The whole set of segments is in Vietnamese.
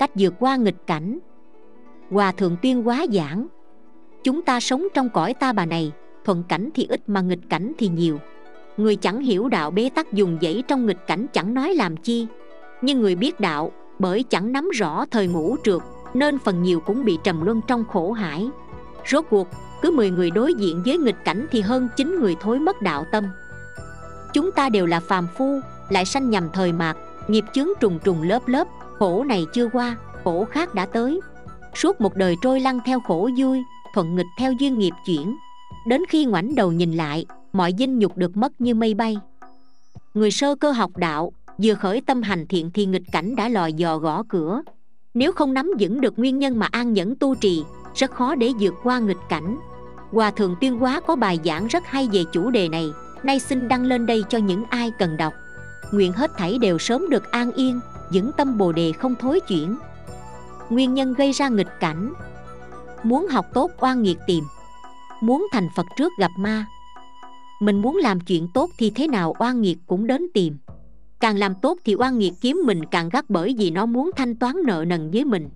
cách vượt qua nghịch cảnh. Hòa thượng tuyên quá giảng, chúng ta sống trong cõi ta bà này, thuận cảnh thì ít mà nghịch cảnh thì nhiều. Người chẳng hiểu đạo bế tắc dùng dãy trong nghịch cảnh chẳng nói làm chi. Nhưng người biết đạo, bởi chẳng nắm rõ thời ngũ trượt, nên phần nhiều cũng bị trầm luân trong khổ hải. Rốt cuộc, cứ 10 người đối diện với nghịch cảnh thì hơn 9 người thối mất đạo tâm. Chúng ta đều là phàm phu, lại sanh nhầm thời mạt, nghiệp chướng trùng trùng lớp lớp khổ này chưa qua, khổ khác đã tới. Suốt một đời trôi lăn theo khổ vui, thuận nghịch theo duyên nghiệp chuyển. Đến khi ngoảnh đầu nhìn lại, mọi dinh nhục được mất như mây bay. Người sơ cơ học đạo, vừa khởi tâm hành thiện thì nghịch cảnh đã lòi dò gõ cửa. Nếu không nắm vững được nguyên nhân mà an nhẫn tu trì, rất khó để vượt qua nghịch cảnh. Hòa thượng tuyên hóa có bài giảng rất hay về chủ đề này, nay xin đăng lên đây cho những ai cần đọc. Nguyện hết thảy đều sớm được an yên vững tâm bồ đề không thối chuyển. Nguyên nhân gây ra nghịch cảnh. Muốn học tốt oan nghiệt tìm. Muốn thành phật trước gặp ma. Mình muốn làm chuyện tốt thì thế nào oan nghiệt cũng đến tìm. Càng làm tốt thì oan nghiệt kiếm mình càng gắt bởi vì nó muốn thanh toán nợ nần với mình.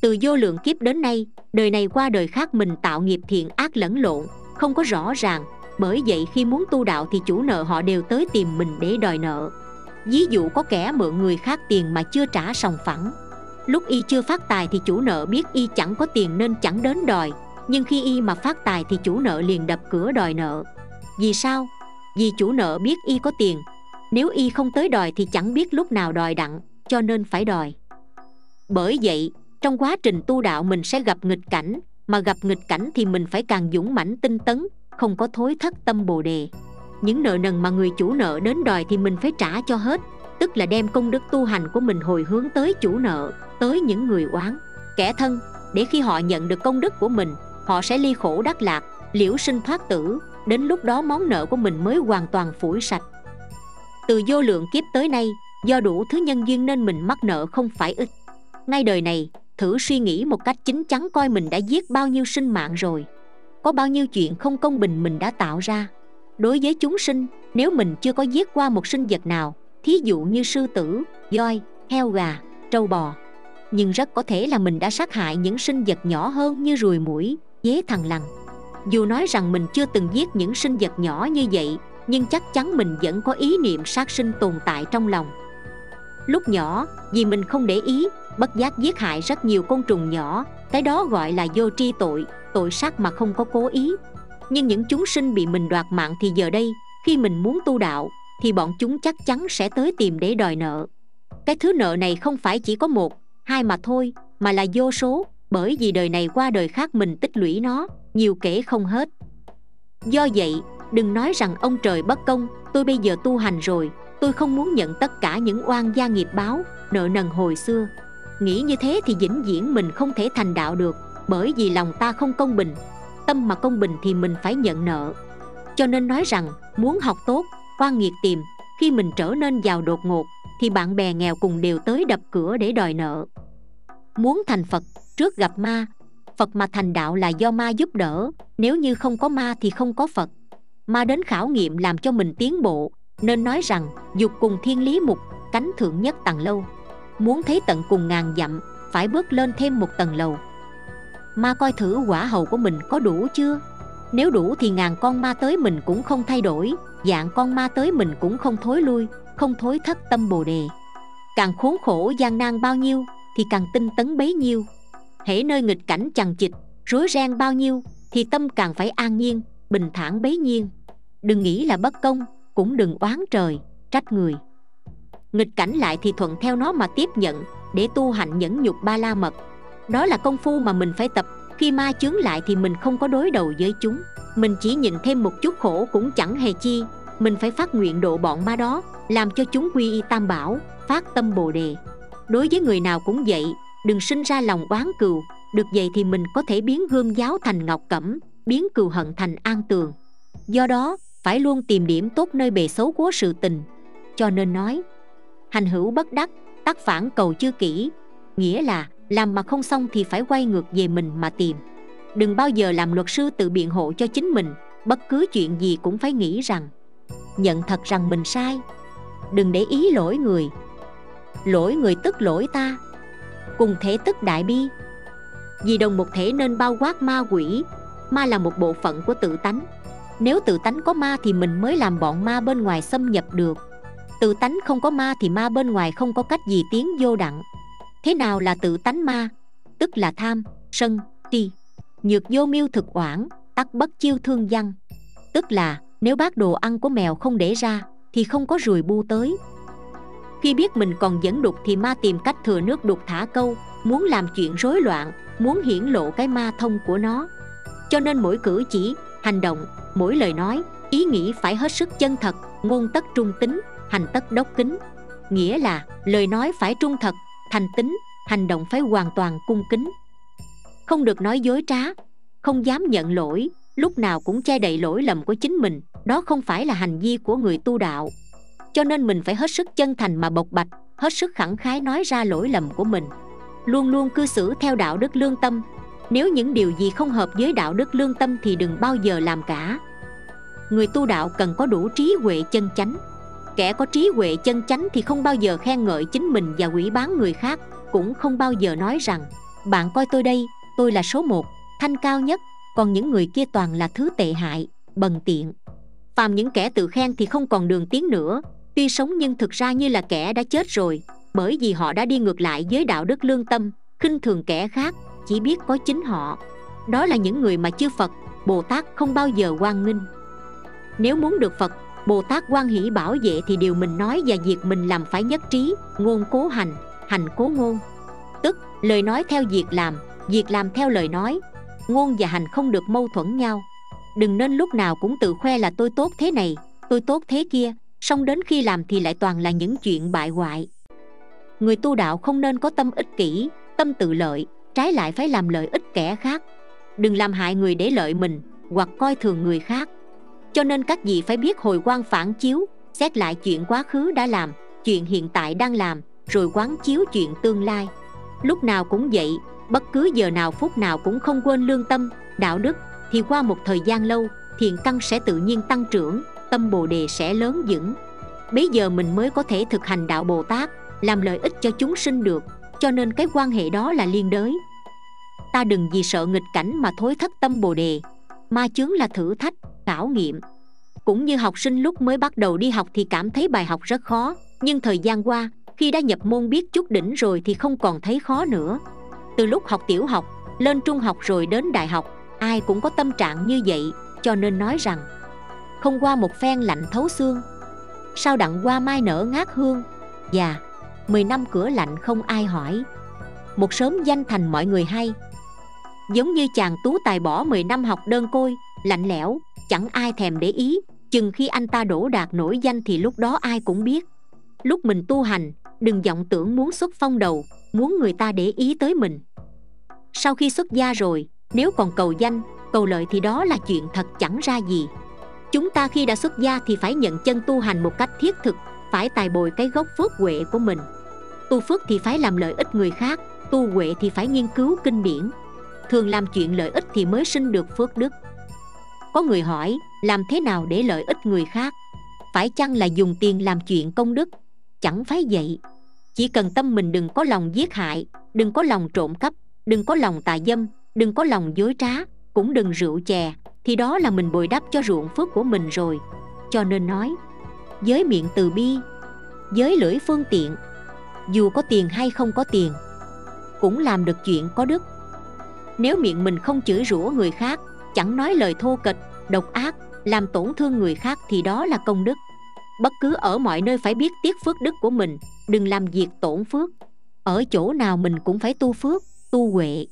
Từ vô lượng kiếp đến nay, đời này qua đời khác mình tạo nghiệp thiện ác lẫn lộn, không có rõ ràng. Bởi vậy khi muốn tu đạo thì chủ nợ họ đều tới tìm mình để đòi nợ ví dụ có kẻ mượn người khác tiền mà chưa trả sòng phẳng. Lúc y chưa phát tài thì chủ nợ biết y chẳng có tiền nên chẳng đến đòi, nhưng khi y mà phát tài thì chủ nợ liền đập cửa đòi nợ. Vì sao? Vì chủ nợ biết y có tiền. Nếu y không tới đòi thì chẳng biết lúc nào đòi đặng, cho nên phải đòi. Bởi vậy, trong quá trình tu đạo mình sẽ gặp nghịch cảnh, mà gặp nghịch cảnh thì mình phải càng dũng mãnh tinh tấn, không có thối thất tâm bồ đề những nợ nần mà người chủ nợ đến đòi thì mình phải trả cho hết, tức là đem công đức tu hành của mình hồi hướng tới chủ nợ, tới những người oán. Kẻ thân, để khi họ nhận được công đức của mình, họ sẽ ly khổ đắc lạc, liễu sinh thoát tử, đến lúc đó món nợ của mình mới hoàn toàn phủi sạch. Từ vô lượng kiếp tới nay, do đủ thứ nhân duyên nên mình mắc nợ không phải ít. Ngay đời này, thử suy nghĩ một cách chính chắn coi mình đã giết bao nhiêu sinh mạng rồi. Có bao nhiêu chuyện không công bình mình đã tạo ra đối với chúng sinh, nếu mình chưa có giết qua một sinh vật nào, thí dụ như sư tử, voi, heo gà, trâu bò, nhưng rất có thể là mình đã sát hại những sinh vật nhỏ hơn như ruồi mũi dế thằn lằn. Dù nói rằng mình chưa từng giết những sinh vật nhỏ như vậy, nhưng chắc chắn mình vẫn có ý niệm sát sinh tồn tại trong lòng. Lúc nhỏ, vì mình không để ý, bất giác giết hại rất nhiều côn trùng nhỏ, cái đó gọi là vô tri tội tội sát mà không có cố ý nhưng những chúng sinh bị mình đoạt mạng thì giờ đây, khi mình muốn tu đạo, thì bọn chúng chắc chắn sẽ tới tìm để đòi nợ. Cái thứ nợ này không phải chỉ có một, hai mà thôi, mà là vô số, bởi vì đời này qua đời khác mình tích lũy nó, nhiều kể không hết. Do vậy, đừng nói rằng ông trời bất công, tôi bây giờ tu hành rồi, tôi không muốn nhận tất cả những oan gia nghiệp báo, nợ nần hồi xưa. Nghĩ như thế thì vĩnh viễn mình không thể thành đạo được, bởi vì lòng ta không công bình tâm mà công bình thì mình phải nhận nợ. Cho nên nói rằng, muốn học tốt, qua nghiệt tìm, khi mình trở nên giàu đột ngột, thì bạn bè nghèo cùng đều tới đập cửa để đòi nợ. Muốn thành phật, trước gặp ma, phật mà thành đạo là do ma giúp đỡ, nếu như không có ma thì không có phật. Ma đến khảo nghiệm làm cho mình tiến bộ, nên nói rằng, dục cùng thiên lý mục, cánh thượng nhất tầng lâu. Muốn thấy tận cùng ngàn dặm, phải bước lên thêm một tầng lầu ma coi thử quả hầu của mình có đủ chưa? Nếu đủ thì ngàn con ma tới mình cũng không thay đổi, dạng con ma tới mình cũng không thối lui, không thối thất tâm bồ đề. Càng khốn khổ gian nan bao nhiêu thì càng tinh tấn bấy nhiêu. Hễ nơi nghịch cảnh chằng chịt, rối ren bao nhiêu thì tâm càng phải an nhiên, bình thản bấy nhiên đừng nghĩ là bất công, cũng đừng oán trời, trách người. Nghịch cảnh lại thì thuận theo nó mà tiếp nhận, để tu hành nhẫn nhục ba la mật. Đó là công phu mà mình phải tập khi ma chướng lại thì mình không có đối đầu với chúng. Mình chỉ nhìn thêm một chút khổ cũng chẳng hề chi. Mình phải phát nguyện độ bọn ma đó, làm cho chúng quy y tam bảo, phát tâm bồ đề. Đối với người nào cũng vậy, đừng sinh ra lòng oán cừu. Được vậy thì mình có thể biến gương giáo thành ngọc cẩm, biến cừu hận thành an tường. Do đó, phải luôn tìm điểm tốt nơi bề xấu của sự tình. Cho nên nói, hành hữu bất đắc, tác phản cầu chưa kỹ, nghĩa là làm mà không xong thì phải quay ngược về mình mà tìm. Đừng bao giờ làm luật sư tự biện hộ cho chính mình, bất cứ chuyện gì cũng phải nghĩ rằng, nhận thật rằng mình sai. Đừng để ý lỗi người. Lỗi người tức lỗi ta. Cùng thể tức đại bi. Vì đồng một thể nên bao quát ma quỷ. Ma là một bộ phận của tự tánh. Nếu tự tánh có ma thì mình mới làm bọn ma bên ngoài xâm nhập được. Tự tánh không có ma thì ma bên ngoài không có cách gì tiến vô đặng thế nào là tự tánh ma? Tức là tham, sân, ti. Nhược vô miêu thực oản, tắc bất chiêu thương văn. Tức là, nếu bác đồ ăn của mèo không để ra, thì không có ruồi bu tới. Khi biết mình còn dẫn đục thì ma tìm cách thừa nước đục thả câu, muốn làm chuyện rối loạn, muốn hiển lộ cái ma thông của nó. Cho nên mỗi cử chỉ, hành động, mỗi lời nói, ý nghĩ phải hết sức chân thật, ngôn tất trung tính, hành tất đốc kính. Nghĩa là, lời nói phải trung thật thành tính, hành động phải hoàn toàn cung kính. Không được nói dối trá, không dám nhận lỗi, lúc nào cũng che đậy lỗi lầm của chính mình, đó không phải là hành vi của người tu đạo. Cho nên mình phải hết sức chân thành mà bộc bạch, hết sức khẳng khái nói ra lỗi lầm của mình. Luôn luôn cư xử theo đạo đức lương tâm. Nếu những điều gì không hợp với đạo đức lương tâm thì đừng bao giờ làm cả. Người tu đạo cần có đủ trí huệ chân chánh kẻ có trí huệ chân chánh thì không bao giờ khen ngợi chính mình và quỷ bán người khác, cũng không bao giờ nói rằng, bạn coi tôi đây, tôi là số một, thanh cao nhất, còn những người kia toàn là thứ tệ hại, bần tiện. Phàm những kẻ tự khen thì không còn đường tiến nữa, tuy sống nhưng thực ra như là kẻ đã chết rồi, bởi vì họ đã đi ngược lại với đạo đức lương tâm, khinh thường kẻ khác, chỉ biết có chính họ. Đó là những người mà chư phật, bồ tát không bao giờ quan nghênh. Nếu muốn được phật bồ tát quan hỷ bảo vệ thì điều mình nói và việc mình làm phải nhất trí, ngôn cố hành hành cố ngôn. Tức, lời nói theo việc làm việc làm theo lời nói. Ngôn và hành không được mâu thuẫn nhau. Đừng nên lúc nào cũng tự khoe là tôi tốt thế này, tôi tốt thế kia, song đến khi làm thì lại toàn là những chuyện bại hoại. Người tu đạo không nên có tâm ích kỷ, tâm tự lợi, trái lại phải làm lợi ích kẻ khác. Đừng làm hại người để lợi mình, hoặc coi thường người khác cho nên các vị phải biết hồi quan phản chiếu, xét lại chuyện quá khứ đã làm, chuyện hiện tại đang làm, rồi quán chiếu chuyện tương lai. Lúc nào cũng vậy, bất cứ giờ nào phút nào cũng không quên lương tâm, đạo đức, thì qua một thời gian lâu thiện căn sẽ tự nhiên tăng trưởng, tâm bồ đề sẽ lớn vững bây giờ mình mới có thể thực hành đạo bồ tát, làm lợi ích cho chúng sinh được, cho nên cái quan hệ đó là liên đới. Ta đừng vì sợ nghịch cảnh mà thối thất tâm bồ đề. Ma chướng là thử thách khảo nghiệm. Cũng như học sinh lúc mới bắt đầu đi học thì cảm thấy bài học rất khó, nhưng thời gian qua, khi đã nhập môn biết chút đỉnh rồi thì không còn thấy khó nữa. Từ lúc học tiểu học, lên trung học rồi đến đại học, ai cũng có tâm trạng như vậy, cho nên nói rằng, không qua một phen lạnh thấu xương. Sao đặng qua mai nở ngát hương? Và mười năm cửa lạnh không ai hỏi. Một sớm danh thành mọi người hay. Giống như chàng tú tài bỏ 10 năm học đơn côi, lạnh lẽo chẳng ai thèm để ý, chừng khi anh ta đổ đạt nổi danh thì lúc đó ai cũng biết. Lúc mình tu hành, đừng vọng tưởng muốn xuất phong đầu, muốn người ta để ý tới mình. Sau khi xuất gia rồi, nếu còn cầu danh, cầu lợi thì đó là chuyện thật chẳng ra gì. Chúng ta khi đã xuất gia thì phải nhận chân tu hành một cách thiết thực, phải tài bồi cái gốc phước huệ của mình. Tu phước thì phải làm lợi ích người khác, tu huệ thì phải nghiên cứu kinh điển. Thường làm chuyện lợi ích thì mới sinh được phước đức có người hỏi, làm thế nào để lợi ích người khác? Phải chăng là dùng tiền làm chuyện công đức? Chẳng phải vậy. Chỉ cần tâm mình đừng có lòng giết hại, đừng có lòng trộm cắp, đừng có lòng tà dâm, đừng có lòng dối trá, cũng đừng rượu chè, thì đó là mình bồi đắp cho ruộng phước của mình rồi. Cho nên nói với miệng từ bi với lưỡi phương tiện, dù có tiền hay không có tiền, cũng làm được chuyện có đức. Nếu miệng mình không chửi rủa người khác chẳng nói lời thô kịch độc ác, làm tổn thương người khác thì đó là công đức. Bất cứ ở mọi nơi phải biết tiếc phước đức của mình, đừng làm việc tổn phước. Ở chỗ nào mình cũng phải tu phước, tu huệ.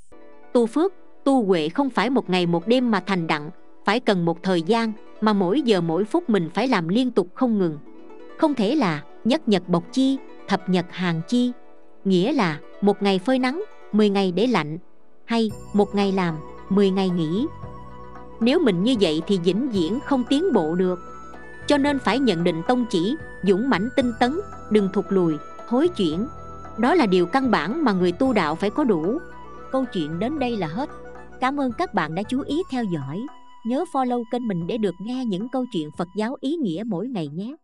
Tu phước, tu huệ không phải một ngày một đêm mà thành đặng, phải cần một thời gian mà mỗi giờ mỗi phút mình phải làm liên tục không ngừng. Không thể là nhất nhật bộc chi, thập nhật hàng chi. Nghĩa là một ngày phơi nắng 10 ngày để lạnh, hay một ngày làm 10 ngày nghỉ nếu mình như vậy thì vĩnh viễn không tiến bộ được. Cho nên phải nhận định tông chỉ, dũng mãnh tinh tấn, đừng thụt lùi, hối chuyển. Đó là điều căn bản mà người tu đạo phải có đủ. Câu chuyện đến đây là hết. Cảm ơn các bạn đã chú ý theo dõi. Nhớ follow kênh mình để được nghe những câu chuyện phật giáo ý nghĩa mỗi ngày nhé.